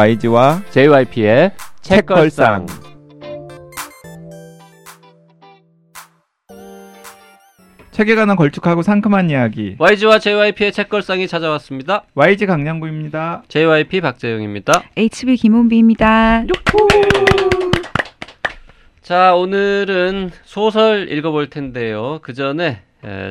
YG와 JYP의 책걸상. 책에 관한 걸쭉하고 상큼한 이야기 YG와 JYP의 책걸상이 찾아왔습니다. YG 강량구입니다. JYP 박재영입니다. HB 김원비입니다. 자, 오늘은 소설 읽어볼 텐데요. 그 전에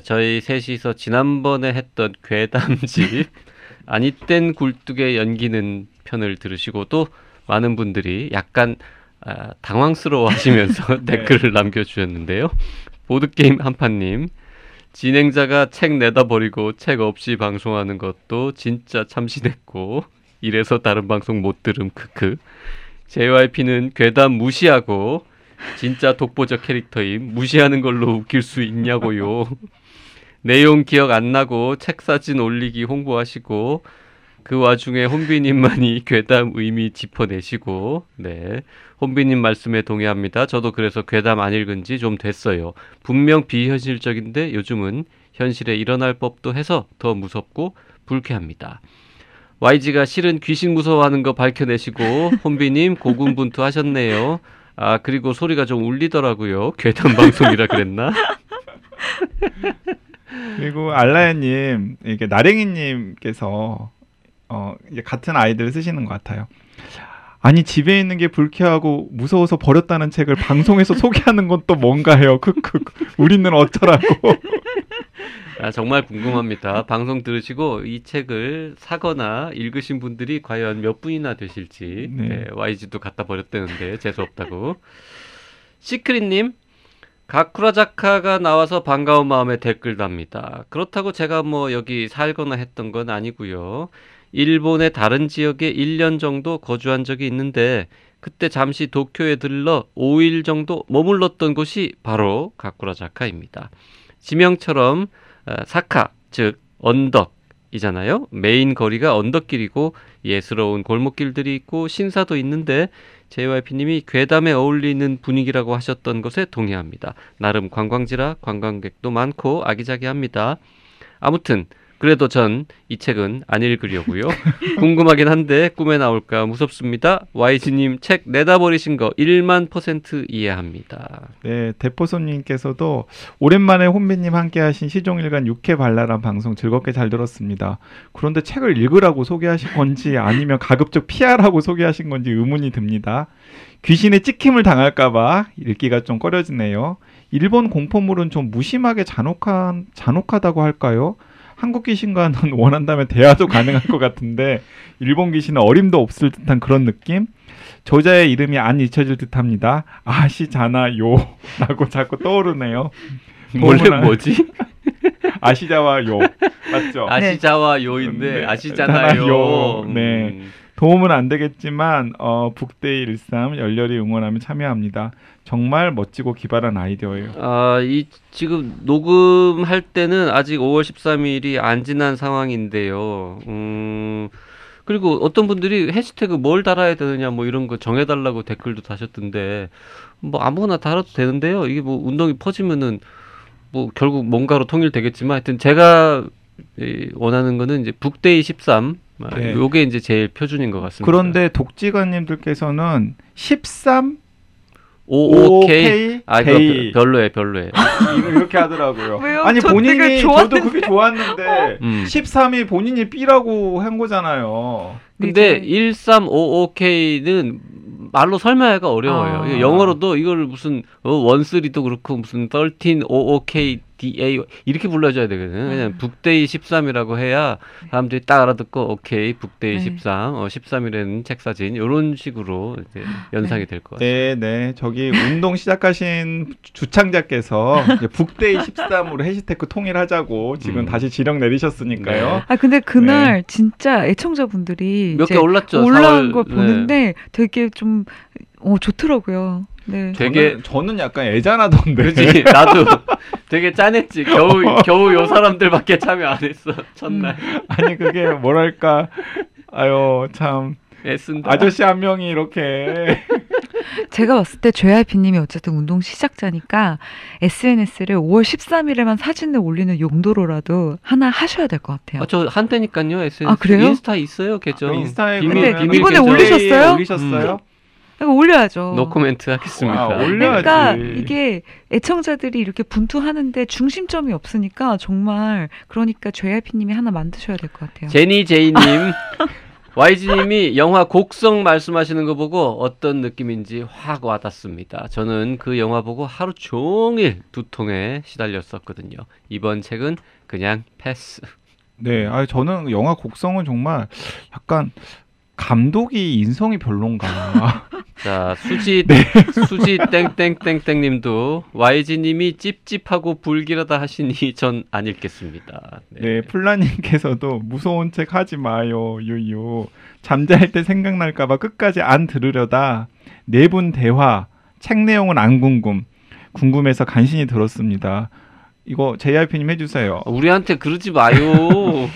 저희 셋이서 지난번에 했던 괴담집 아니땐 굴뚝에 연기는 편을 들으시고 또 많은 분들이 약간 아, 당황스러워하시면서 네. 댓글을 남겨주셨는데요. 보드게임 한판님 진행자가 책 내다 버리고 책 없이 방송하는 것도 진짜 참신했고 이래서 다른 방송 못 들음 크크 JYP는 괴담 무시하고 진짜 독보적 캐릭터임 무시하는 걸로 웃길 수 있냐고요 내용 기억 안 나고 책 사진 올리기 홍보하시고 그 와중에 혼비님만이 괴담 의미 짚어내시고 네 혼비님 말씀에 동의합니다. 저도 그래서 괴담 안 읽은 지 좀 됐어요. 분명 비현실적인데 요즘은 현실에 일어날 법도 해서 더 무섭고 불쾌합니다. YG가 실은 귀신 무서워하는 거 밝혀내시고 혼비님 고군분투 하셨네요. 아 그리고 소리가 좀 울리더라고요. 괴담 방송이라 그랬나? 그리고 알라야님 이게 나랭이님께서 어, 이제 같은 아이들을 쓰시는 것 같아요. 아니 집에 있는 게 불쾌하고 무서워서 버렸다는 책을 방송에서 소개하는 건 또 뭔가요? 크크 우리는 어쩌라고? 아, 정말 궁금합니다. 방송 들으시고 이 책을 사거나 읽으신 분들이 과연 몇 분이나 되실지 네. 네, YG도 갖다 버렸다는데 재수 없다고. 시크릿님 가구라자카가 나와서 반가운 마음에 댓글 답니다. 그렇다고 제가 뭐 여기 살거나 했던 건 아니고요. 일본의 다른 지역에 1년 정도 거주한 적이 있는데 그때 잠시 도쿄에 들러 5일 정도 머물렀던 곳이 바로 가구라자카입니다. 지명처럼 어, 사카 즉 언덕이잖아요. 메인 거리가 언덕길이고 예스러운 골목길들이 있고 신사도 있는데 JYP님이 괴담에 어울리는 분위기라고 하셨던 것에 동의합니다. 나름 관광지라 관광객도 많고 아기자기합니다. 아무튼 그래도 전 이 책은 안 읽으려고요. 궁금하긴 한데 꿈에 나올까 무섭습니다. YG님 책 내다 버리신 거 1만 퍼센트 이해합니다. 네, 대포손님께서도 오랜만에 혼비님 함께하신 시종일관 6회 발랄한 방송 즐겁게 잘 들었습니다. 그런데 책을 읽으라고 소개하신 건지 아니면 가급적 피하라고 소개하신 건지 의문이 듭니다. 귀신의 찍힘을 당할까봐 읽기가 좀 꺼려지네요. 일본 공포물은 좀 무심하게 잔혹한 잔혹하다고 할까요? 한국 귀신과는 원한다면 대화도 가능할 것 같은데 일본 귀신은 어림도 없을 듯한 그런 느낌? 저자의 이름이 안 잊혀질 듯합니다. 아시잖아요라고 자꾸 떠오르네요. 원래 뭐지? 아시자와 요 맞죠? 아시자와 요인데 네. 아시잖아요. 네. 음. 도움은 안 되겠지만 어, 북대일 일삼 열렬히 응원하며 참여합니다. 정말 멋지고 기발한 아이디어예요. 아, 이 지금 녹음할 때는 아직 5월 13일이 안 지난 상황인데요. 음. 그리고 어떤 분들이 해시태그 뭘 달아야 되느냐 뭐 이런 거 정해달라고 댓글도 다셨던데 뭐 아무거나 달아도 되는데요. 이게 뭐 운동이 퍼지면은 뭐 결국 뭔가로 통일되겠지만 하여튼 제가 원하는 거는 이제 북데이 13 네. 요게 이제 제일 표준인 것 같습니다. 그런데 독지관님들께서는 13 OOK 아 이거 별로예 별로예 이렇게 하더라고요. 왜요? 아니 본인이 저도 그게 좋았는데 음. 13이 본인이 B라고 한 거잖아요. 근데 1355K는 말로 설명하기가 어려워요. 아. 영어로도 이걸 무슨 어, 원쓰리도 그렇고 무슨 1355K DA 이렇게 불러줘야 되거든요. 왜냐면 음. 북데이 13이라고 해야 사람들이 딱 알아듣고 오케이 북데이 네. 13, 어, 13일에는 책 사진 이런 식으로 이제 연상이 될 것 같아요. 네, 네. 저기 운동 시작하신 주창자께서 북데이 13으로 해시태그 통일하자고 지금 음. 다시 지령 내리셨으니까요. 네. 아 근데 그날 네. 진짜 애청자분들이 몇 개 올랐죠. 올라온 4월, 걸 보는데 되게 좀 어, 좋더라고요. 네. 되게 저는, 저는 약간 애잔하던데. 그렇지. 나도 되게 짠했지. 겨우 겨우 요 사람들밖에 참여 안 했어. 첫날. 음, 아니 그게 뭐랄까. 아유 참 애쓴다. 아저씨 한 명이 이렇게 제가 봤을 때 JYP님이 어쨌든 운동 시작자니까 SNS를 5월 13일에만 사진을 올리는 용도로라도 하나 하셔야 될 것 같아요. 아, 저 한때니까요. SNS 아, 그래요? 인스타 있어요 계정. 그 인스타에 비밀, 근데 비밀 이번에 계정. 올리셨어요? 올리셨어요? 이거 올려야죠. 노코멘트 하겠습니다. 아, 올려야지. 그러니까 이게 애청자들이 이렇게 분투하는데 중심점이 없으니까 정말 그러니까 JYP님이 하나 만드셔야 될 것 같아요. 제니 제이님, YG님이 영화 곡성 말씀하시는 거 보고 어떤 느낌인지 확 와닿습니다. 저는 그 영화 보고 하루 종일 두통에 시달렸었거든요. 이번 책은 그냥 패스. 네, 아 저는 영화 곡성은 정말 약간 감독이 인성이 별론가. 자 수지 네. 수지 땡땡땡땡님도 YG님이 찝찝하고 불길하다 하시니 전 안 읽겠습니다. 네, 플라님께서도 무서운 책 하지 마요, 유유. 잠잘 때 생각날까봐 끝까지 안 들으려다 네 분 대화, 책 내용은 안 궁금, 궁금해서 간신히 들었습니다. 이거 JRP님 해주세요. 우리한테 그러지 마요.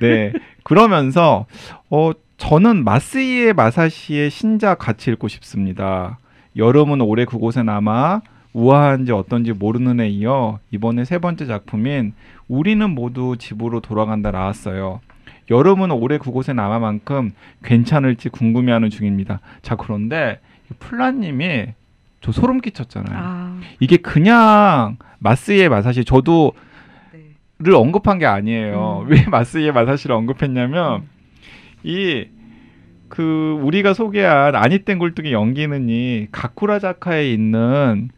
네, 그러면서 어 저는 마스이의 마사시의 신작 같이 읽고 싶습니다. 여름은 올해 그곳에 남아 우아한지 어떤지 모르는 애 이어 이번에 세 번째 작품인 우리는 모두 집으로 돌아간다 나왔어요. 여름은 올해 그곳에 남아만큼 괜찮을지 궁금해하는 중입니다. 자 그런데 이 플라님이 저 소름 끼쳤잖아요. 아, 이게 그냥 마스이의 마사시 저도 네. 를 언급한 게 아니에요. 음. 왜 마스이의 마사시를 언급했냐면 이그 우리가 소개한 아니땐 굴뚝의 연기는 이 가쿠라자카에 있는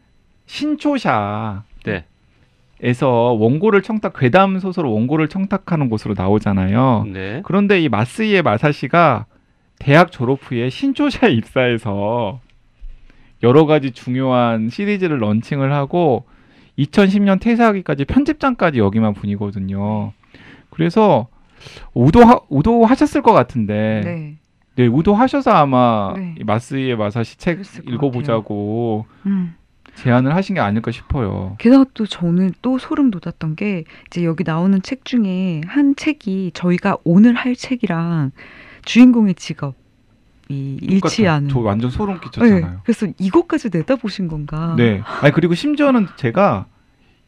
신초샤 네. 에서 원고를 청탁 괴담 소설 원고를 청탁하는 곳으로 나오잖아요. 네. 그런데 이 마스이의 마사시가 대학 졸업 후에 신초샤에 입사해서 여러 가지 중요한 시리즈를 런칭을 하고 2010년 퇴사하기까지 편집장까지 역임한 분이거든요. 그래서 우도 우도하셨을 것 같은데 네. 네, 우도하셔서 아마 네. 이 마스이의 마사시 책 읽어보자고 음. 제안을 하신 게 아닐까 싶어요. 게다가 또 저는 또 소름 돋았던 게 이제 여기 나오는 책 중에 한 책이 저희가 오늘 할 책이랑 주인공의 직업 이 일치하는. 저 완전 소름 끼쳤잖아요. 네, 그래서 이것까지 내다보신 건가? 네. 아니 그리고 심지어는 제가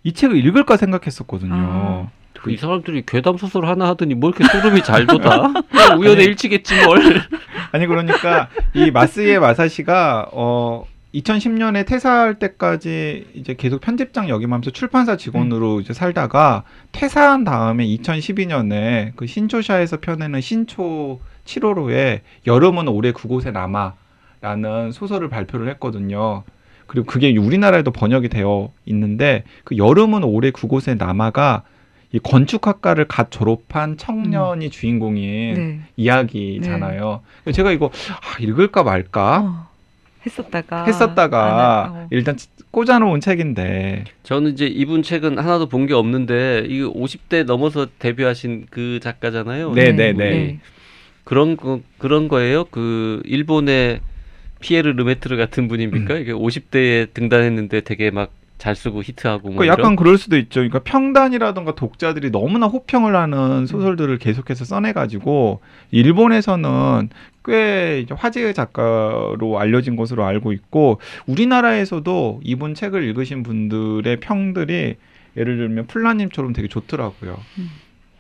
이 책을 읽을까 생각했었거든요. 아. 이 사람들이 괴담 소설 하나 하더니 뭐 이렇게 소름이 잘 돋아? 그냥 우연의 일치겠지 뭘. 아니 그러니까 이 마스이의 마사시가 어 2010년에 퇴사할 때까지 이제 계속 편집장 역임하면서 출판사 직원으로 이제 살다가 퇴사한 다음에 2012년에 그 신초샤에서 펴내는 신초 7호로의 여름은 올해 그곳에 남아라는 소설을 발표를 했거든요. 그리고 그게 우리나라에도 번역이 되어 있는데 그 여름은 올해 그곳에 남아가 이 건축학과를 갓 졸업한 청년이 주인공인 네. 이야기잖아요. 그래서 제가 이거 아, 읽을까 말까 어, 했었다가 했었다가 안 하- 어. 일단 꽂아놓은 책인데 저는 이제 이분 책은 하나도 본 게 없는데 이거 50대 넘어서 데뷔하신 그 작가잖아요. 네, 네, 네, 네. 네. 그런 거 그런 거예요. 그 일본의 피에르 르메트르 같은 분입니까? 이게 50대에 등단했는데 되게 막 잘 쓰고 히트하고 뭐그 약간? 그럴 수도 있죠. 그러니까 평단이라던가 독자들이 너무나 호평을 하는 소설들을 계속해서 써내가지고 일본에서는 꽤 화제의 작가로 알려진 것으로 알고 있고 우리나라에서도 이분 책을 읽으신 분들의 평들이 예를 들면 플라님처럼 되게 좋더라고요.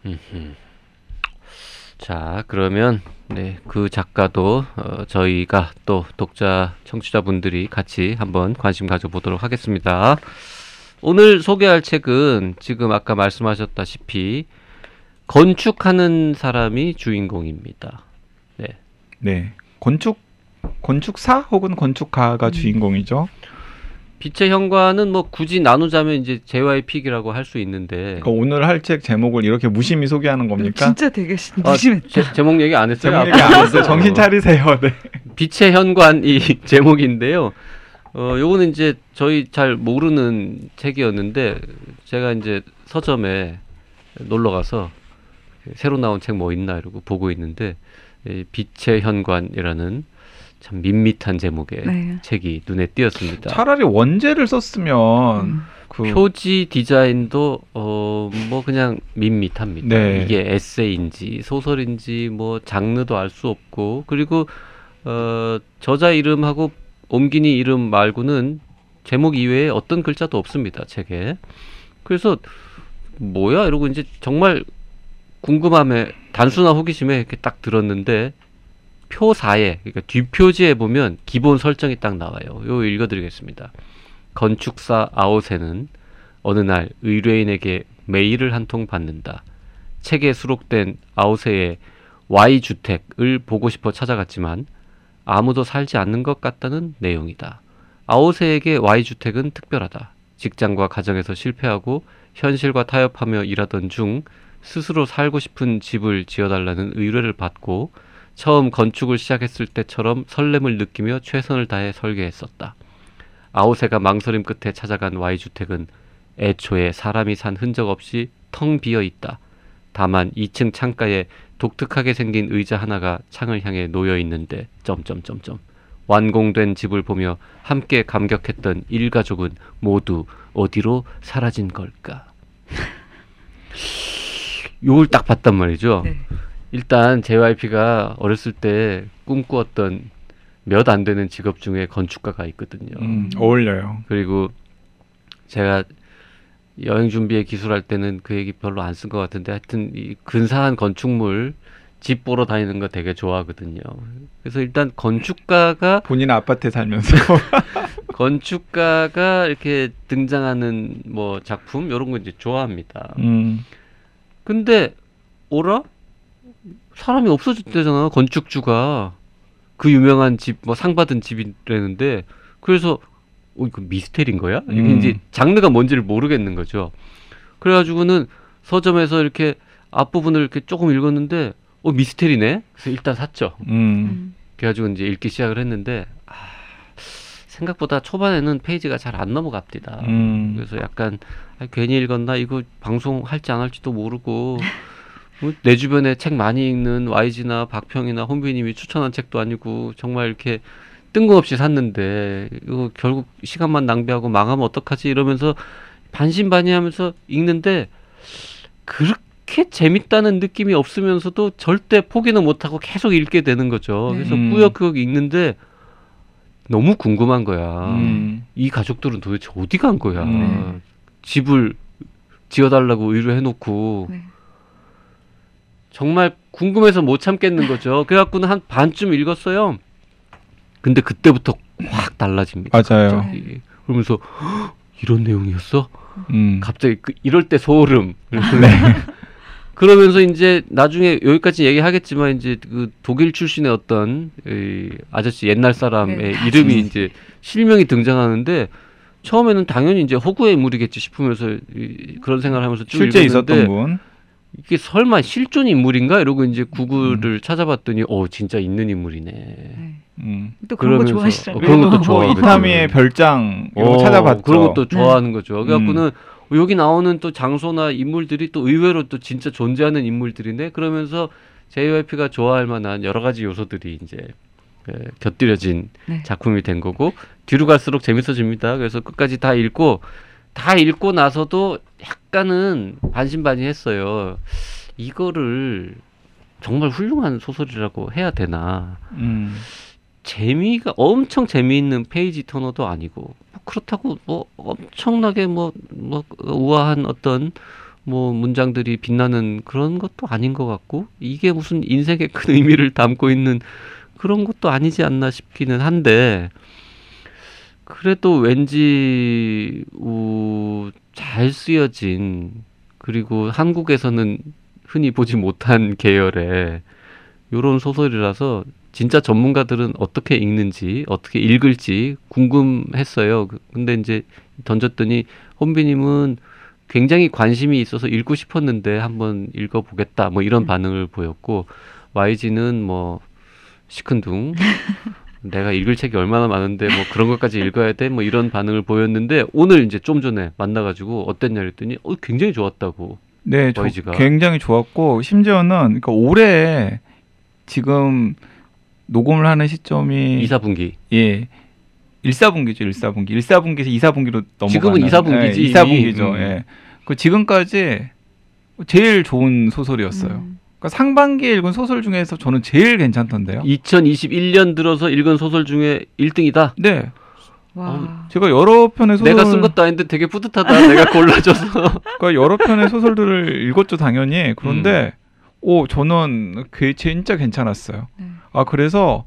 음흠. 자, 그러면 네, 그 작가도 어, 저희가 또 독자 청취자분들이 같이 한번 관심 가져보도록 하겠습니다. 오늘 소개할 책은 지금 아까 말씀하셨다시피 건축하는 사람이 주인공입니다. 네, 건축 건축사 혹은 건축가가 음. 주인공이죠. 빛의 현관은 뭐 굳이 나누자면 이제 JYP이라고 할 수 있는데 그러니까 오늘 할 책 제목을 이렇게 무심히 소개하는 겁니까? 진짜 되게 시- 아, 무심했다. 제, 제목 얘기 안 했어요? 제목 얘기 안 했어요. 정신 차리세요. 네. 빛의 현관이 제목인데요. 어, 요거는 이제 저희 잘 모르는 책이었는데 제가 이제 서점에 놀러 가서 새로 나온 책 뭐 있나 이러고 보고 있는데 이 빛의 현관이라는 참 밋밋한 제목의 네. 책이 눈에 띄었습니다. 차라리 원제를 썼으면 음. 그 표지 디자인도 어 뭐 그냥 밋밋합니다. 네. 이게 에세이인지 소설인지 뭐 장르도 알 수 없고 그리고 어 저자 이름하고 옴기니 이름 말고는 제목 이외에 어떤 글자도 없습니다 책에. 그래서 뭐야 이러고 이제 정말 궁금함에 단순한 호기심에 이렇게 딱 들었는데 표사에 그러니까 뒷표지에 보면 기본 설정이 딱 나와요. 요 읽어드리겠습니다. 건축사 아오세는 어느 날 의뢰인에게 메일을 한 통 받는다. 책에 수록된 아오세의 Y 주택을 보고 싶어 찾아갔지만 아무도 살지 않는 것 같다는 내용이다. 아오세에게 Y 주택은 특별하다. 직장과 가정에서 실패하고 현실과 타협하며 일하던 중 스스로 살고 싶은 집을 지어달라는 의뢰를 받고 처음 건축을 시작했을 때처럼 설렘을 느끼며 최선을 다해 설계했었다. 아오세가 망설임 끝에 찾아간 Y주택은 애초에 사람이 산 흔적 없이 텅 비어 있다. 다만 2층 창가에 독특하게 생긴 의자 하나가 창을 향해 놓여 있는데 점점점점 완공된 집을 보며 함께 감격했던 일가족은 모두 어디로 사라진 걸까? 요걸 딱 봤단 말이죠. 네. 일단 JYP가 어렸을 때 꿈꾸었던 몇 안 되는 직업 중에 건축가가 있거든요. 음, 어울려요. 그리고 제가 여행 준비에 기술할 때는 그 얘기 별로 안 쓴 것 같은데 하여튼 이 근사한 건축물 집 보러 다니는 거 되게 좋아하거든요. 그래서 일단 건축가가 본인 아파트에 살면서 건축가가 이렇게 등장하는 뭐 작품 이런 거 이제 좋아합니다. 음, 근데 오라 사람이 없어졌대잖아 건축주가 그 유명한 집 뭐 상 받은 집이라는데 그래서 어 이거 미스테리인 거야? 이게 음. 이제 장르가 뭔지를 모르겠는 거죠. 그래가지고는 서점에서 이렇게 앞부분을 이렇게 조금 읽었는데 어 미스테리네. 그래서 일단 샀죠. 음, 음. 그래가지고 이제 읽기 시작을 했는데 아, 생각보다 초반에는 페이지가 잘 안 넘어갑니다. 음. 그래서 약간 아, 괜히 읽었나 이거 방송 할지 안 할지도 모르고 뭐 내 주변에 책 많이 읽는 YG나 박평이나 홍비님이 추천한 책도 아니고 정말 이렇게 뜬금없이 샀는데 이거 결국 시간만 낭비하고 망하면 어떡하지 이러면서 반신반의하면서 읽는데 그렇게 재밌다는 느낌이 없으면서도 절대 포기는 못하고 계속 읽게 되는 거죠. 그래서 음. 꾸역꾸역 읽는데 너무 궁금한 거야. 음. 이 가족들은 도대체 어디 간 거야? 음. 집을 지어달라고 의뢰해놓고 네. 정말 궁금해서 못 참겠는 거죠. 그래갖고는 한 반쯤 읽었어요. 근데 그때부터 확 달라집니다. 맞아요. 갑자기. 그러면서 "헉, 이런 내용이었어? 음. 갑자기 그 이럴 때 소름. 그러면서 이제 나중에 여기까지 얘기하겠지만 이제 그 독일 출신의 어떤 이 아저씨 옛날 사람의 네, 이름이 아저씨. 이제 실명이 등장하는데 처음에는 당연히 이제 허구의 인물이겠지 싶으면서 이, 그런 생각을 하면서 쭉 실제 읽었는데 있었던 분. 이게 설마 실존 인물인가 이러고 이제 구글을 찾아봤더니 어 진짜 있는 인물이네. 네. 음. 또 그런 거 그러면서- 좋아하시잖아요. 어, 그런 것도 뭐 좋아하거든요. 이타미의 별장 이런 거 어, 찾아봤죠. 그런 것도 네. 좋아하는 거죠. 그래갖고는 음. 여기 나오는 또 장소나 인물들이 또 의외로 또 진짜 존재하는 인물들이네. 그러면서 JYP가 좋아할 만한 여러 가지 요소들이 이제 에, 곁들여진 네. 작품이 된 거고 뒤로 갈수록 재밌어집니다. 그래서 끝까지 다 읽고 다 읽고 나서도 약간은 반신반의했어요. 이거를 정말 훌륭한 소설이라고 해야 되나? 음. 재미가 엄청 재미있는 페이지 터너도 아니고 뭐 그렇다고 뭐 엄청나게 뭐, 뭐 우아한 어떤 뭐 문장들이 빛나는 그런 것도 아닌 것 같고 이게 무슨 인생의 큰 의미를 담고 있는 그런 것도 아니지 않나 싶기는 한데 그래도 왠지 우, 잘 쓰여진 그리고 한국에서는 흔히 보지 못한 계열의 요런 소설이라서 진짜 전문가들은 어떻게 읽는지 어떻게 읽을지 궁금했어요. 그- 근데 이제 던졌더니 혼비님은 굉장히 관심이 있어서 읽고 싶었는데 한번 읽어보겠다 뭐 이런 음. 반응을 보였고 YG는 뭐 시큰둥 내가 읽을 책이 얼마나 많은데 뭐 그런 것까지 읽어야 돼 뭐 이런 반응을 보였는데 오늘 이제 좀 전에 만나가지고 어땠냐 그랬더니 어 굉장히 좋았다고 네, 저- YG 가. 굉장히 좋았고 심지어는 그러니까 올해 지금 녹음을 하는 시점이 이사 분기 예 1사분기죠, 1사분기. 1사분기에서 2사분기로 넘어가는 지금은 2사분기지, 예, 2사분기죠. 이미. 음. 예. 그 지금까지 제일 좋은 소설이었어요. 음. 그러니까 상반기에 읽은 소설 중에서 저는 제일 괜찮던데요. 2021년 들어서 읽은 소설 중에 1등이다. 네. 와. 제가 여러 편의 소설 내가 쓴 것도 아닌데 되게 뿌듯하다. 내가 골라줘서. 그러니까 여러 편의 소설들을 읽었죠, 당연히. 그런데 오, 저는 그 진짜 괜찮았어요. 네. 아, 그래서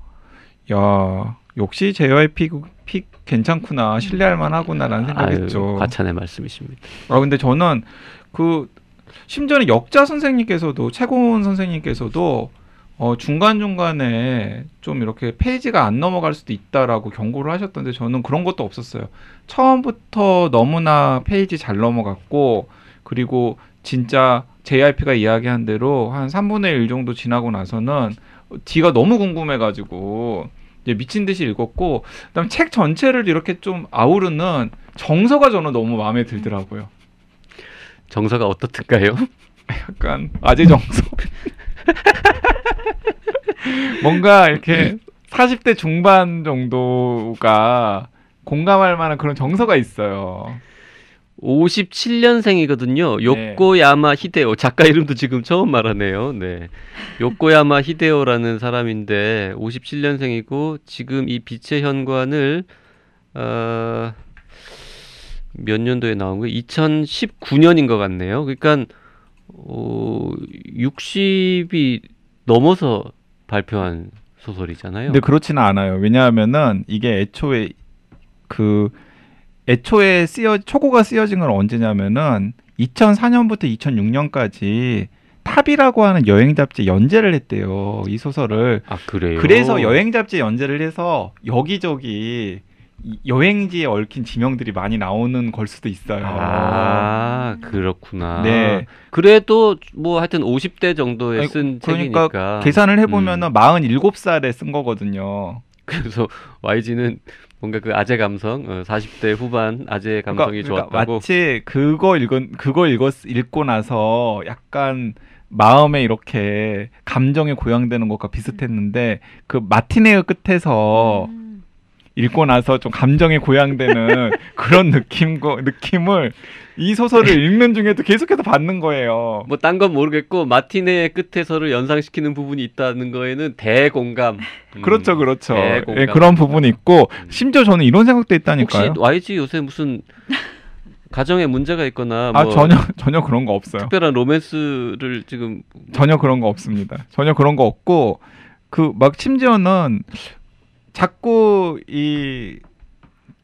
야, 역시 JYP 픽 괜찮구나. 신뢰할 만하구나라는 생각했죠. 과찬의 말씀이십니다. 아 근데 저는 그 심지어는 역자 선생님께서도 최고원 선생님께서도 어 중간 중간에 좀 이렇게 페이지가 안 넘어갈 수도 있다라고 경고를 하셨던데 저는 그런 것도 없었어요. 처음부터 너무나 페이지 잘 넘어갔고 그리고 진짜 JRP가 이야기한 대로 한 3분의 1 정도 지나고 나서는 뒤가 너무 궁금해가지고 미친 듯이 읽었고 그다음 책 전체를 이렇게 좀 아우르는 정서가 저는 너무 마음에 들더라고요. 정서가 어떻든가요? 약간 아재 정서. 뭔가 이렇게 40대 중반 정도가 공감할 만한 그런 정서가 있어요. 57년생이거든요. 네. 요코야마 히데오 작가 이름도 지금 처음 말하네요. 네. 요코야마 히데오라는 사람인데 57년생이고 지금 이 빛의 현관을 어, 몇 년도에 나온 거예요? 2019년인 것 같네요. 그러니까 어, 60이 넘어서 발표한 소설이잖아요. 근데 그렇지는 않아요. 왜냐하면은 이게 애초에 그 애초에 쓰여 초고가 쓰여진 건 언제냐면은 2004년부터 2006년까지 탑이라고 하는 여행 잡지 연재를 했대요. 이 소설을. 아 그래요. 그래서 여행 잡지 연재를 해서 여기저기 이 여행지에 얽힌 지명들이 많이 나오는 걸 수도 있어요. 아 그렇구나. 네. 그래도 뭐 하여튼 50대 정도에 아니, 쓴 그러니까 책이니까 계산을 해보면은 음. 47살에 쓴 거거든요. 그래서 YG는 뭔가 그 아재 감성, 어, 40대 후반 아재 그러니까, 감성이 그러니까 좋았다고. 마치 그거 읽은 그거 읽었 읽고 나서 약간 마음에 이렇게 감정이 고양되는 것과 비슷했는데 그 마티네의 끝에서 음. 읽고 나서 좀 감정이 고양되는 그런 느낌과 느낌을 이 소설을 읽는 중에도 계속해서 받는 거예요. 뭐 딴 건 모르겠고 마티네의 끝에서를 연상시키는 부분이 있다는 거에는 대공감. 음. 그렇죠, 그렇죠. 대공감. 예, 그런 부분이 있고 음. 심지어 저는 이런 생각도 혹시 있다니까요. YG 요새 무슨 가정에 문제가 있거나 아 뭐 전혀 전혀 그런 거 없어요. 특별한 로맨스를 지금 전혀 그런 거 없습니다. 전혀 그런 거 없고 그 막 심지어는 자꾸 이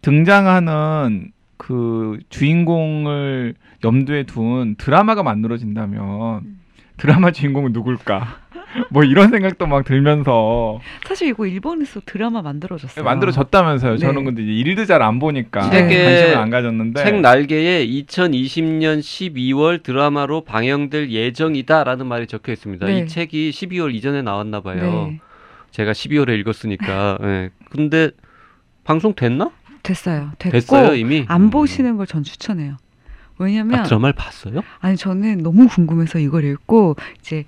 등장하는 그 주인공을 염두에 둔 드라마가 만들어진다면 음. 드라마 주인공은 누굴까? 뭐 이런 생각도 막 들면서 사실 이거 일본에서 드라마 만들어졌어요. 만들어졌다면서요. 네. 저는 근데 이제 일도 잘 안 보니까 책에 관심을 안 가졌는데 책 날개에 2020년 12월 드라마로 방영될 예정이다라는 말이 적혀 있습니다. 네. 이 책이 12월 이전에 나왔나 봐요. 네, 제가 12월에 읽었으니까. 예. 근데 방송 됐나? 됐어요. 됐고 됐어요 이미. 안 음. 보시는 걸 전 추천해요. 왜냐면 아, 드라마를 봤어요? 아니 저는 너무 궁금해서 이걸 읽고 이제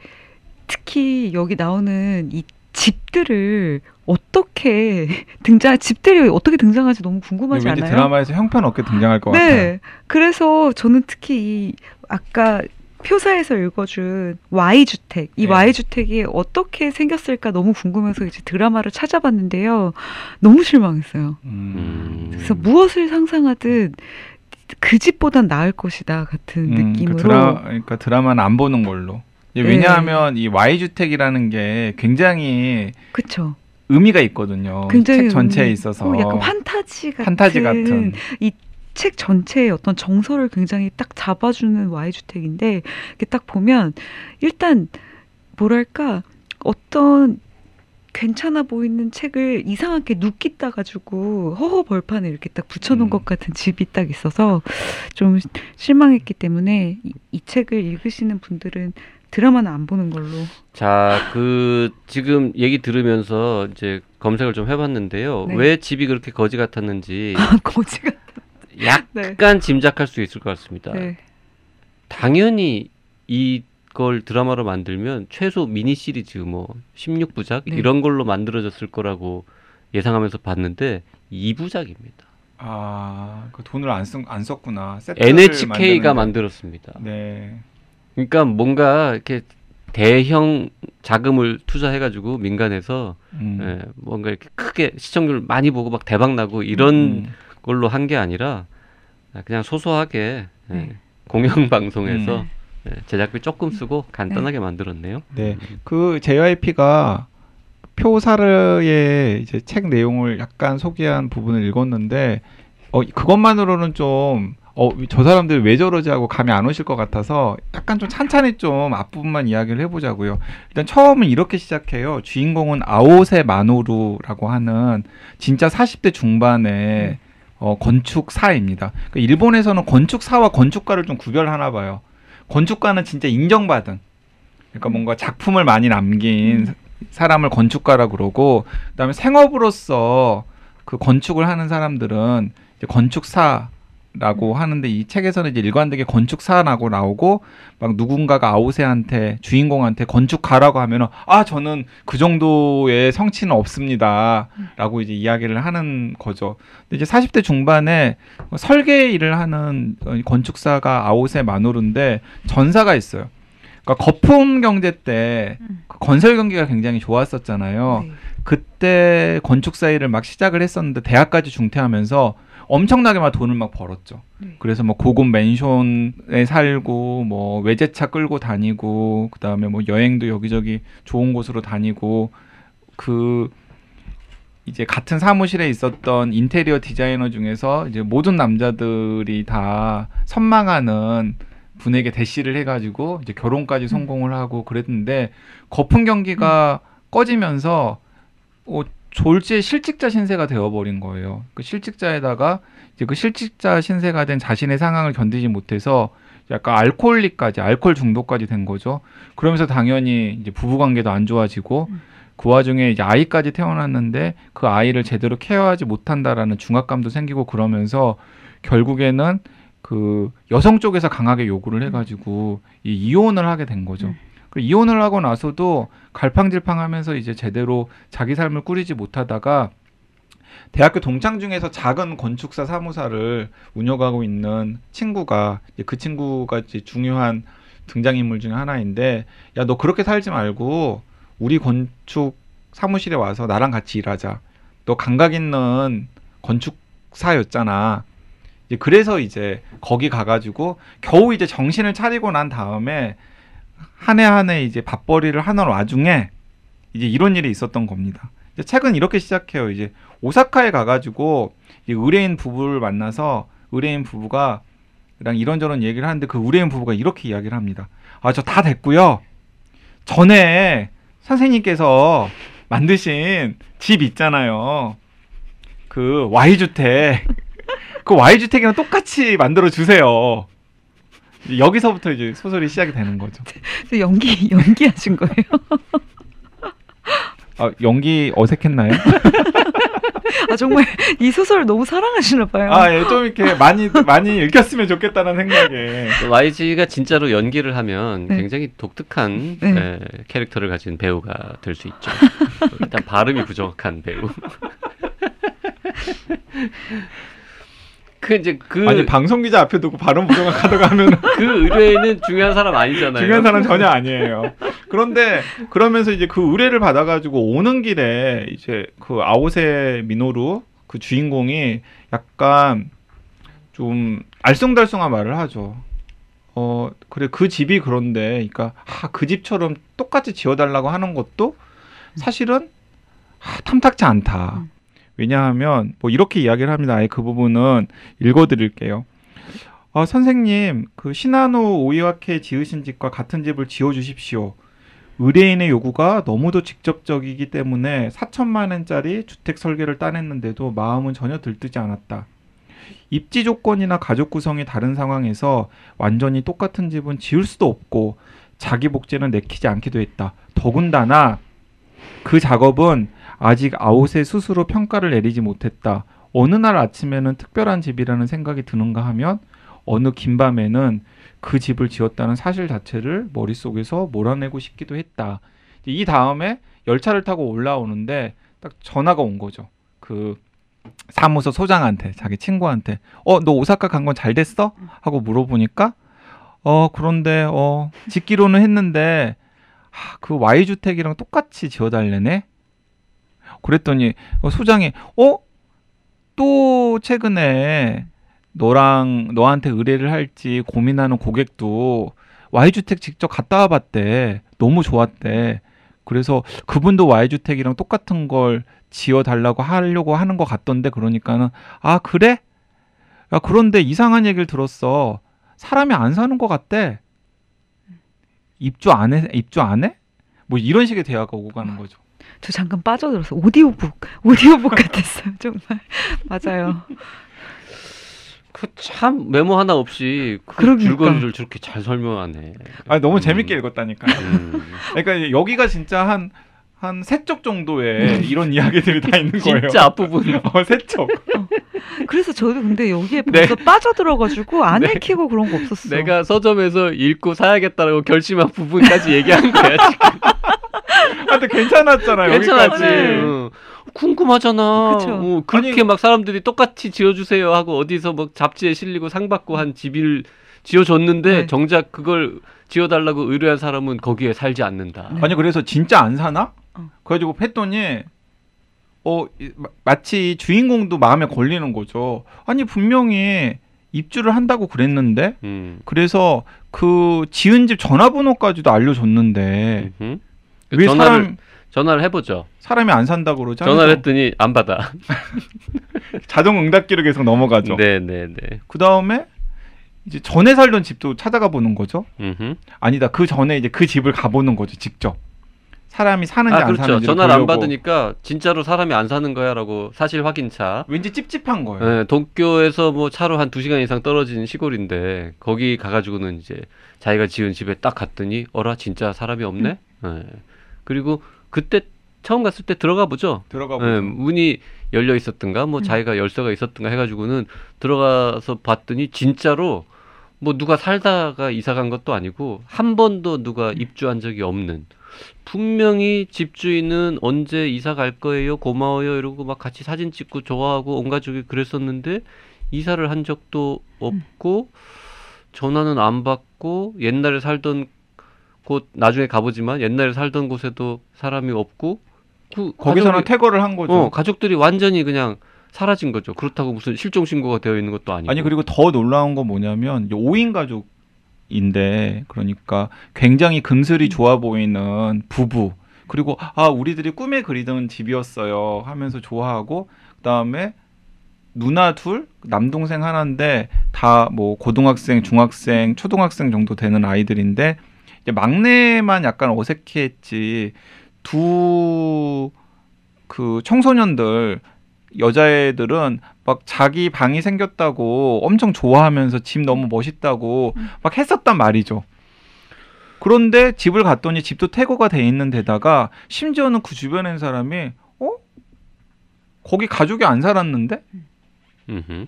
특히 여기 나오는 이 집들을 어떻게 등장 집들이 어떻게 등장하지 너무 궁금하지 왠지 않아요? 드라마에서 형편없게 등장할 것 같아요. 네. 그래서 저는 특히 이 아까 표사에서 읽어준 Y 주택 이 네. Y 주택이 어떻게 생겼을까 너무 궁금해서 이제 드라마를 찾아봤는데요. 너무 실망했어요. 음. 그래서 무엇을 상상하든 그 집보단 나을 것이다 같은 음, 느낌으로 그 드라, 그러니까 드라마는 안 보는 걸로. 네. 왜냐하면 이 Y 주택이라는 게 굉장히 그쵸. 의미가 있거든요. 굉장히 책 전체에 의미- 있어서 어, 약간 판타지 같은 판타지 같은. 책 전체의 어떤 정서를 굉장히 딱 잡아주는 Y 주택인데 이렇게 딱 보면 일단 뭐랄까 어떤 괜찮아 보이는 책을 이상하게 눕기 따가지고 허허 벌판에 이렇게 딱 붙여놓은 음. 것 같은 집이 딱 있어서 좀 실망했기 때문에 이, 이 책을 읽으시는 분들은 드라마는 안 보는 걸로. 자, 그 지금 얘기 들으면서 이제 검색을 좀 해봤는데요. 네. 왜 집이 그렇게 거지 같았는지 거지가. 약간 네. 짐작할 수 있을 것 같습니다. 네. 당연히 이걸 드라마로 만들면 최소 미니 시리즈 뭐 16부작 네. 이런 걸로 만들어졌을 거라고 예상하면서 봤는데 2부작입니다. 아, 그 돈을 안, 쓴, 안 썼구나. NHK가 만들었습니다. 네. 그러니까 뭔가 이렇게 대형 자금을 투자해가지고 민간에서 음. 예, 뭔가 이렇게 크게 시청률 많이 보고 막 대박 나고 이런 음. 걸로 한 게 아니라 그냥 소소하게 예, 네. 공영 방송에서 음. 예, 제작비 조금 쓰고 간단하게 만들었네요. 네. 그 JYP가 표사르의 이제 책 내용을 약간 소개한 부분을 읽었는데 어 그것만으로는 좀 어, 저 사람들 왜 저러지 하고 감이 안 오실 것 같아서 약간 좀 찬찬히 좀 앞부분만 이야기를 해보자고요. 일단 처음은 이렇게 시작해요. 주인공은 아오세 마노루라고 하는 진짜 40대 중반의 어, 건축사입니다. 그 일본에서는 건축사와 건축가를 좀 구별하나 봐요. 건축가는 진짜 인정받은 그러니까 뭔가 작품을 많이 남긴 사- 사람을 건축가라 그러고 그다음에 생업으로서 그 건축을 하는 사람들은 이제 건축사 라고 하는데 이 책에서는 이제 일관되게 건축사라고 나오고 막 누군가가 아우세한테 주인공한테 건축가라고 하면은 아 저는 그 정도의 성취는 없습니다라고 이제 이야기를 하는 거죠. 근데 이제 40대 중반에 설계 일을 하는 어, 건축사가 아오세 마노루인데 전사가 있어요. 그러니까 거품 경제 때그 음. 건설 경기가 굉장히 좋았었잖아요. 네. 그때 건축사 일을 막 시작을 했었는데 대학까지 중퇴하면서 엄청나게 막 돈을 막 벌었죠. 네. 그래서 뭐 고급 맨션에 살고 뭐 외제차 끌고 다니고 그다음에 뭐 여행도 여기저기 좋은 곳으로 다니고 그 이제 같은 사무실에 있었던 인테리어 디자이너 중에서 이제 모든 남자들이 다 선망하는 분에게 대시를 해가지고 이제 결혼까지 성공을 하고 그랬는데 거품 경기가 꺼지면서 어, 졸지의 실직자 신세가 되어버린 거예요. 그 실직자에다가 이제 그 실직자 신세가 된 자신의 상황을 견디지 못해서 약간 알코올릭까지 알코올 중독까지 된 거죠. 그러면서 당연히 이제 부부 관계도 안 좋아지고 음. 그 와중에 이제 아이까지 태어났는데 그 아이를 제대로 케어하지 못한다라는 중압감도 생기고 그러면서 결국에는 그 여성 쪽에서 강하게 요구를 해가지고 이 이혼을 하게 된 거죠. 음. 그 이혼을 하고 나서도 갈팡질팡하면서 이제 제대로 자기 삶을 꾸리지 못하다가 대학교 동창 중에서 작은 건축사 사무사를 운영하고 있는 친구가 그 친구가 중요한 등장인물 중에 하나인데 야 너 그렇게 살지 말고 우리 건축 사무실에 와서 나랑 같이 일하자. 너 감각 있는 건축사였잖아. 그래서 이제 거기 가가지고 겨우 이제 정신을 차리고 난 다음에 한 해 한 해 이제 밥벌이를 하는 와중에 이제 이런 일이 있었던 겁니다. 책은 이렇게 시작해요. 이제 오사카에 가가지고 이 의뢰인 부부를 만나서 의뢰인 부부가 랑 이런저런 얘기를 하는데 그 의뢰인 부부가 이렇게 이야기를 합니다. 아 저 다 됐고요. 전에 선생님께서 만드신 집 있잖아요. 그 Y 주택. 그 Y 주택이랑 똑같이 만들어 주세요. 여기서부터 이제 소설이 시작이 되는 거죠. 그래서 연기 연기하신 거예요? 아, 연기 어색했나요? 아 정말 이 소설을 너무 사랑하시나 봐요. 아, 예, 좀 이렇게 많이 많이 읽혔으면 좋겠다는 생각에. YG가 진짜로 연기를 하면 네. 굉장히 독특한 네. 에, 캐릭터를 가진 배우가 될 수 있죠. 일단 발음이 부정확한 배우. 그 이제 그, 아니 방송 기자 앞에 두고 발음 부정확하다고 하면 그 의뢰인은 중요한 사람 아니잖아요. 중요한 사람 전혀 아니에요. 그런데 그러면서 이제 그 의뢰를 받아가지고 오는 길에 이제 그 아오세 미노루 그 주인공이 약간 좀 알쏭달쏭한 말을 하죠. 어 그래 그 집이 그런데, 그러니까 아, 그 집처럼 똑같이 지어달라고 하는 것도 사실은 아, 탐탁지 않다. 음. 왜냐하면 뭐 이렇게 이야기를 합니다. 아예 그 부분은 읽어드릴게요. 아, 선생님, 그 시나노 오이와케 지으신 집과 같은 집을 지어주십시오. 의뢰인의 요구가 너무도 직접적이기 때문에 4천만 원짜리 주택 설계를 따냈는데도 마음은 전혀 들뜨지 않았다. 입지 조건이나 가족 구성이 다른 상황에서 완전히 똑같은 집은 지을 수도 없고 자기 복제는 내키지 않기도 했다. 더군다나 그 작업은 아직 아웃의 스스로 평가를 내리지 못했다. 어느 날 아침에는 특별한 집이라는 생각이 드는가 하면 어느 긴 밤에는 그 집을 지었다는 사실 자체를 머릿속에서 몰아내고 싶기도 했다. 이 다음에 열차를 타고 올라오는데 딱 전화가 온 거죠. 그 사무소 소장한테 자기 친구한테 어 너 오사카 간 건 잘 됐어? 하고 물어보니까 어 그런데 어 짓기로는 했는데 하, 그 Y 주택이랑 똑같이 지어달래네. 그랬더니 어, 소장이 어 또 최근에 너랑 너한테 의뢰를 할지 고민하는 고객도 Y주택 직접 갔다 와봤대. 너무 좋았대. 그래서 그분도 Y주택이랑 똑같은 걸 지어달라고 하려고 하는 것 같던데 그러니까는 아 그래? 야 그런데 이상한 얘기를 들었어. 사람이 안 사는 것 같대. 입주 안 해? 입주 안 해? 뭐 이런 식의 대화가 오고 가는 거죠. 저 잠깐 빠져들었어. 오디오북, 오디오북 같았어요. 정말 맞아요. 그 참 메모 하나 없이 그 그러니까. 줄거리를 저렇게 잘 설명하네. 아 너무 음. 재밌게 읽었다니까요. 음. 그러니까 여기가 진짜 한 한세쪽 정도의 이런 이야기들이 다 있는 거예요. 진짜 앞부분 어, 세 쪽. 그래서 저도 근데 여기에 네. 벌써 빠져들어가지고 안 네. 읽히고 그런 거 없었어. 내가 서점에서 읽고 사야겠다라고 결심한 부분까지 얘기한 거야. 지금. 아, 근데 괜찮았잖아요. 괜찮았지. 여기까지. 응. 궁금하잖아. 그쵸. 어, 그렇게 아니- 막 사람들이 똑같이 지어주세요 하고 어디서 뭐 잡지에 실리고 상 받고 한 집을 지어줬는데 네. 정작 그걸 지어달라고 의뢰한 사람은 거기에 살지 않는다. 네. 아니 그래서 진짜 안 사나? 어. 그래가지고 했더니 어 마치 주인공도 마음에 걸리는 거죠. 아니 분명히 입주를 한다고 그랬는데 음. 그래서 그 지은 집 전화번호까지도 알려줬는데 음흠. 왜 전화를 사람 전화를 해보죠. 사람이 안 산다고 그러죠? 전화를 했더니 안 받아. 자동 응답기로 계속 넘어가죠. 네네네. 그 다음에 이제 전에 살던 집도 찾아가 보는 거죠. 음흠. 아니다. 그 전에 이제 그 집을 가보는 거죠. 직접 사람이 사는지 아 안 그렇죠. 사는지 전화를 안 받으니까 진짜로 사람이 안 사는 거야라고 사실 확인차. 왠지 찝찝한 거예요. 예, 도쿄에서 뭐 차로 한 두 시간 이상 떨어진 시골인데 거기 가가지고는 이제 자기가 지은 집에 딱 갔더니 어라 진짜 사람이 없네. 예. 그리고 그때 처음 갔을 때 들어가 보죠. 들어가 보죠. 예, 문이 열려 있었든가 뭐 음. 자기가 열쇠가 있었든가 해가지고는 들어가서 봤더니 진짜로 뭐 누가 살다가 이사 간 것도 아니고 한 번도 누가 입주한 적이 없는 분명히 집주인은 언제 이사 갈 거예요 고마워요 이러고 막 같이 사진 찍고 좋아하고 온 가족이 그랬었는데 이사를 한 적도 없고 전화는 안 받고 옛날에 살던 곳 나중에 가보지만 옛날에 살던 곳에도 사람이 없고 그 거기서는 가족이- 퇴거를 한 거죠. 어, 가족들이 완전히 그냥 사라진 거죠. 그렇다고 무슨 실종 신고가 되어 있는 것도 아니고. 아니 그리고 더 놀라운 건 뭐냐면 5인 가족인데 그러니까 굉장히 금슬이 좋아 보이는 부부 그리고 아 우리들이 꿈에 그리던 집이었어요 하면서 좋아하고 그다음에 누나 둘 남동생 하나인데 다 뭐 고등학생 중학생 초등학생 정도 되는 아이들인데 막내만 약간 어색해했지 두 그 청소년들 여자애들은 막 자기 방이 생겼다고 엄청 좋아하면서 집 너무 멋있다고 음. 막 했었단 말이죠. 그런데 집을 갔더니 집도 퇴거가 돼 있는 데다가 심지어는 그 주변에 있는 사람이 어? 거기 가족이 안 살았는데? 음흠.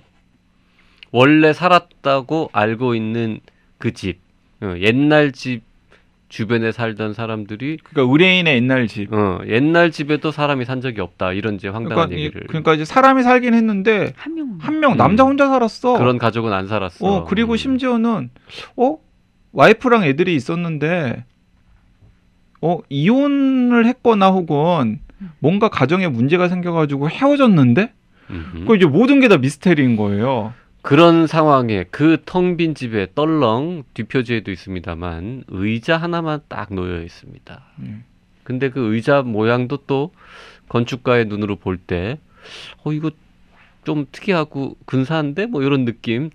원래 살았다고 알고 있는 그 집, 어, 옛날 집 주변에 살던 사람들이 그러니까 의뢰인의 옛날 집. 어, 옛날 집에도 사람이 산 적이 없다 이런 이제 황당한 그러니까, 이- 얘기를. 그러니까 이제 사람이 살긴 했는데 한 명. 한명 음. 남자 혼자 살았어. 그런 가족은 안 살았어. 어 그리고 음. 심지어는 어 와이프랑 애들이 있었는데 어 이혼을 했거나 혹은 뭔가 가정에 문제가 생겨가지고 헤어졌는데. 그 이제 모든 게 다 미스테리인 거예요. 그런 상황에 그 텅 빈 집에 떨렁 뒷표지에도 있습니다만 의자 하나만 딱 놓여 있습니다. 음. 근데 그 의자 모양도 또 건축가의 눈으로 볼 때, 어, 이거 좀 특이하고 근사한데? 뭐 이런 느낌.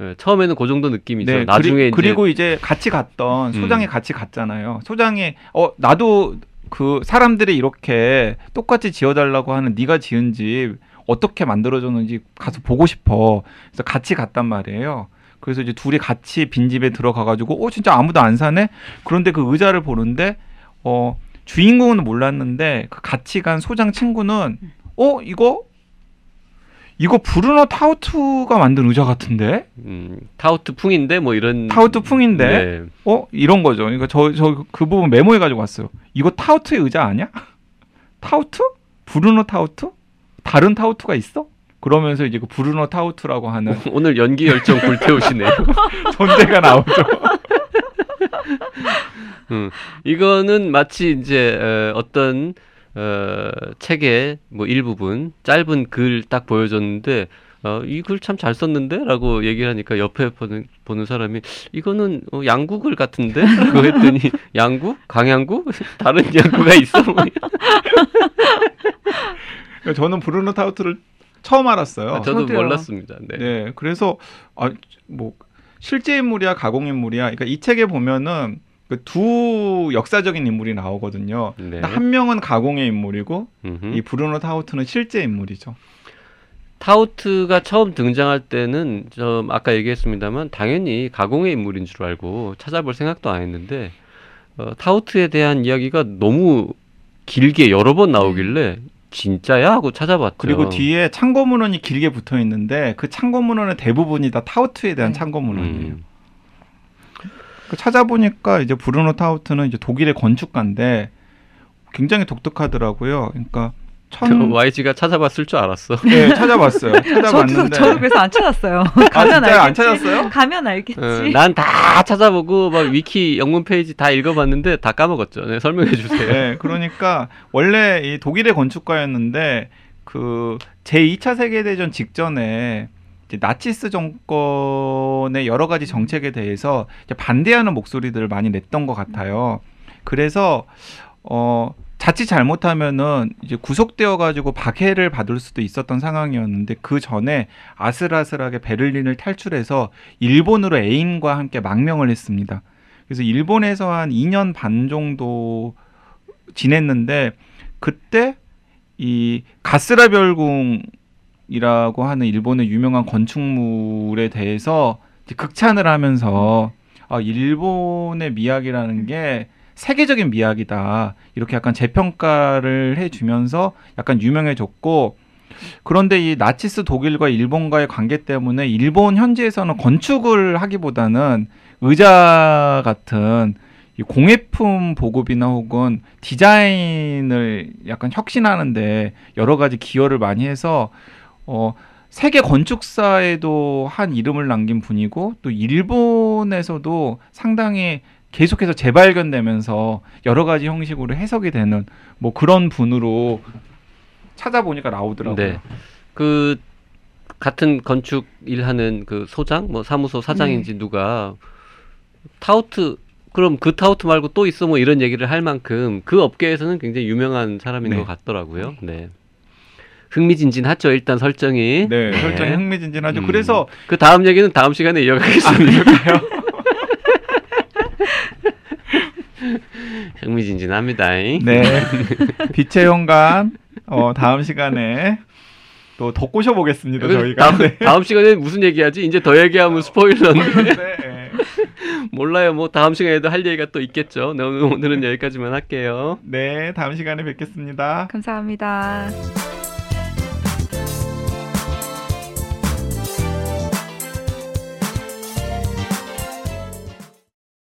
예, 처음에는 그 정도 느낌이죠. 네, 나중에 그리, 이제 고 이제 같이 갔던 소장에 음. 같이 갔잖아요. 소장이 어 나도 그 사람들이 이렇게 똑같이 지어달라고 하는 네가 지은 집 어떻게 만들어졌는지 가서 보고 싶어. 그래서 같이 갔단 말이에요. 그래서 이제 둘이 같이 빈집에 들어가가지고 어 진짜 아무도 안 사네. 그런데 그 의자를 보는데 어 주인공은 몰랐는데 그 같이 간 소장 친구는 어 이거 이거 브루노 타우트가 만든 의자 같은데 음, 타우트 풍인데 뭐 이런 타우트 풍인데 네. 어 이런 거죠. 그러니까 저 저 그 부분 메모해 가지고 왔어요. 이거 타우트의 의자 아니야? 타우트? 브루노 타우트? 다른 타우트가 있어? 그러면서 이제 그 브루노 타우트라고 하는 오늘 연기 열정 불태우시네요. 존재가 나오죠. 음, 이거는 마치 이제 어, 어떤 어, 책의 뭐 일부분 짧은 글 딱 보여줬는데 어, 이 글 참 잘 썼는데라고 얘기를 하니까 옆에 보는 보는 사람이 이거는 어, 양구글 같은데? 라고 했더니 양구? 강양구? 다른 양구가 있어? 뭐 그러니까 저는 브루노 타우트를 처음 알았어요. 아, 저도 저도요. 몰랐습니다. 네. 네, 그래서 아, 뭐 실제 인물이야 가공 인물이야. 그러니까 이 책에 보면은 그 두 역사적인 인물이 나오거든요. 네. 한 명은 가공의 인물이고 음흠. 이 브루노 타우트는 실제 인물이죠. 타우트가 처음 등장할 때는 좀 아까 얘기했습니다만 당연히 가공의 인물인 줄 알고 찾아볼 생각도 안 했는데 어, 타우트에 대한 이야기가 너무 길게 여러 번 나오길래 진짜야 하고 찾아봤죠. 그리고 뒤에 참고 문헌이 길게 붙어 있는데 그 참고 문헌의 대부분이 다 타우트에 대한 네. 참고 문헌이에요. 음. 그 찾아보니까 이제 브루노 타우트는 이제 독일의 건축가인데 굉장히 독특하더라고요. 그러니까 천 YG가 찾아봤을 줄 알았어. 네, 찾아봤어요. 찾아봤는데 저도 저도 그래서 안 찾았어요. 아, 가면? 안 알겠지. 찾았어요? 가면 알겠지. 어, 난다 찾아보고 막 위키 영문 페이지 다 읽어봤는데 다 까먹었죠. 네, 설명해 주세요. 네, 그러니까 원래 이 독일의 건축가였는데 그 제 2차 세계 대전 직전에 이제 나치스 정권의 여러 가지 정책에 대해서 반대하는 목소리들을 많이 냈던 것 같아요. 그래서 어 자칫 잘못하면은 이제 구속되어 가지고 박해를 받을 수도 있었던 상황이었는데 그 전에 아슬아슬하게 베를린을 탈출해서 일본으로 애인과 함께 망명을 했습니다. 그래서 일본에서 한 2년 반 정도 지냈는데 그때 이 가스라 별궁 이라고 하는 일본의 유명한 건축물에 대해서 극찬을 하면서 아 일본의 미학이라는 게 세계적인 미학이다. 이렇게 약간 재평가를 해주면서 약간 유명해졌고 그런데 이 나치스 독일과 일본과의 관계 때문에 일본 현지에서는 건축을 하기보다는 의자 같은 이 공예품 보급이나 혹은 디자인을 약간 혁신하는데 여러 가지 기여를 많이 해서 어 세계 건축사에도 한 이름을 남긴 분이고 또 일본에서도 상당히 계속해서 재발견되면서 여러 가지 형식으로 해석이 되는 뭐 그런 분으로 찾아보니까 나오더라고요. 네. 그 같은 건축 일하는 그 소장, 뭐 사무소 사장인지 누가 타우트 그럼 그 타우트 말고 또 있어 뭐 이런 얘기를 할 만큼 그 업계에서는 굉장히 유명한 사람인 네. 것 같더라고요. 네. 흥미진진하죠. 일단 설정이. 네, 설정이 흥미진진하죠. 음. 그래서 그 다음 얘기는 다음 시간에 이어가겠습니다. 흥미진진합니다. 네 빛의 현관 어, 다음 시간에 또 더 꼬셔 보겠습니다 저희가. 다음, 네. 다음 시간에 무슨 얘기하지? 이제 더 얘기하면 스포일러인데 네. 몰라요. 뭐 다음 시간에도 할 얘기가 또 있겠죠. 네, 오늘- 오늘은 여기까지만 할게요. 네, 다음 시간에 뵙겠습니다. 감사합니다.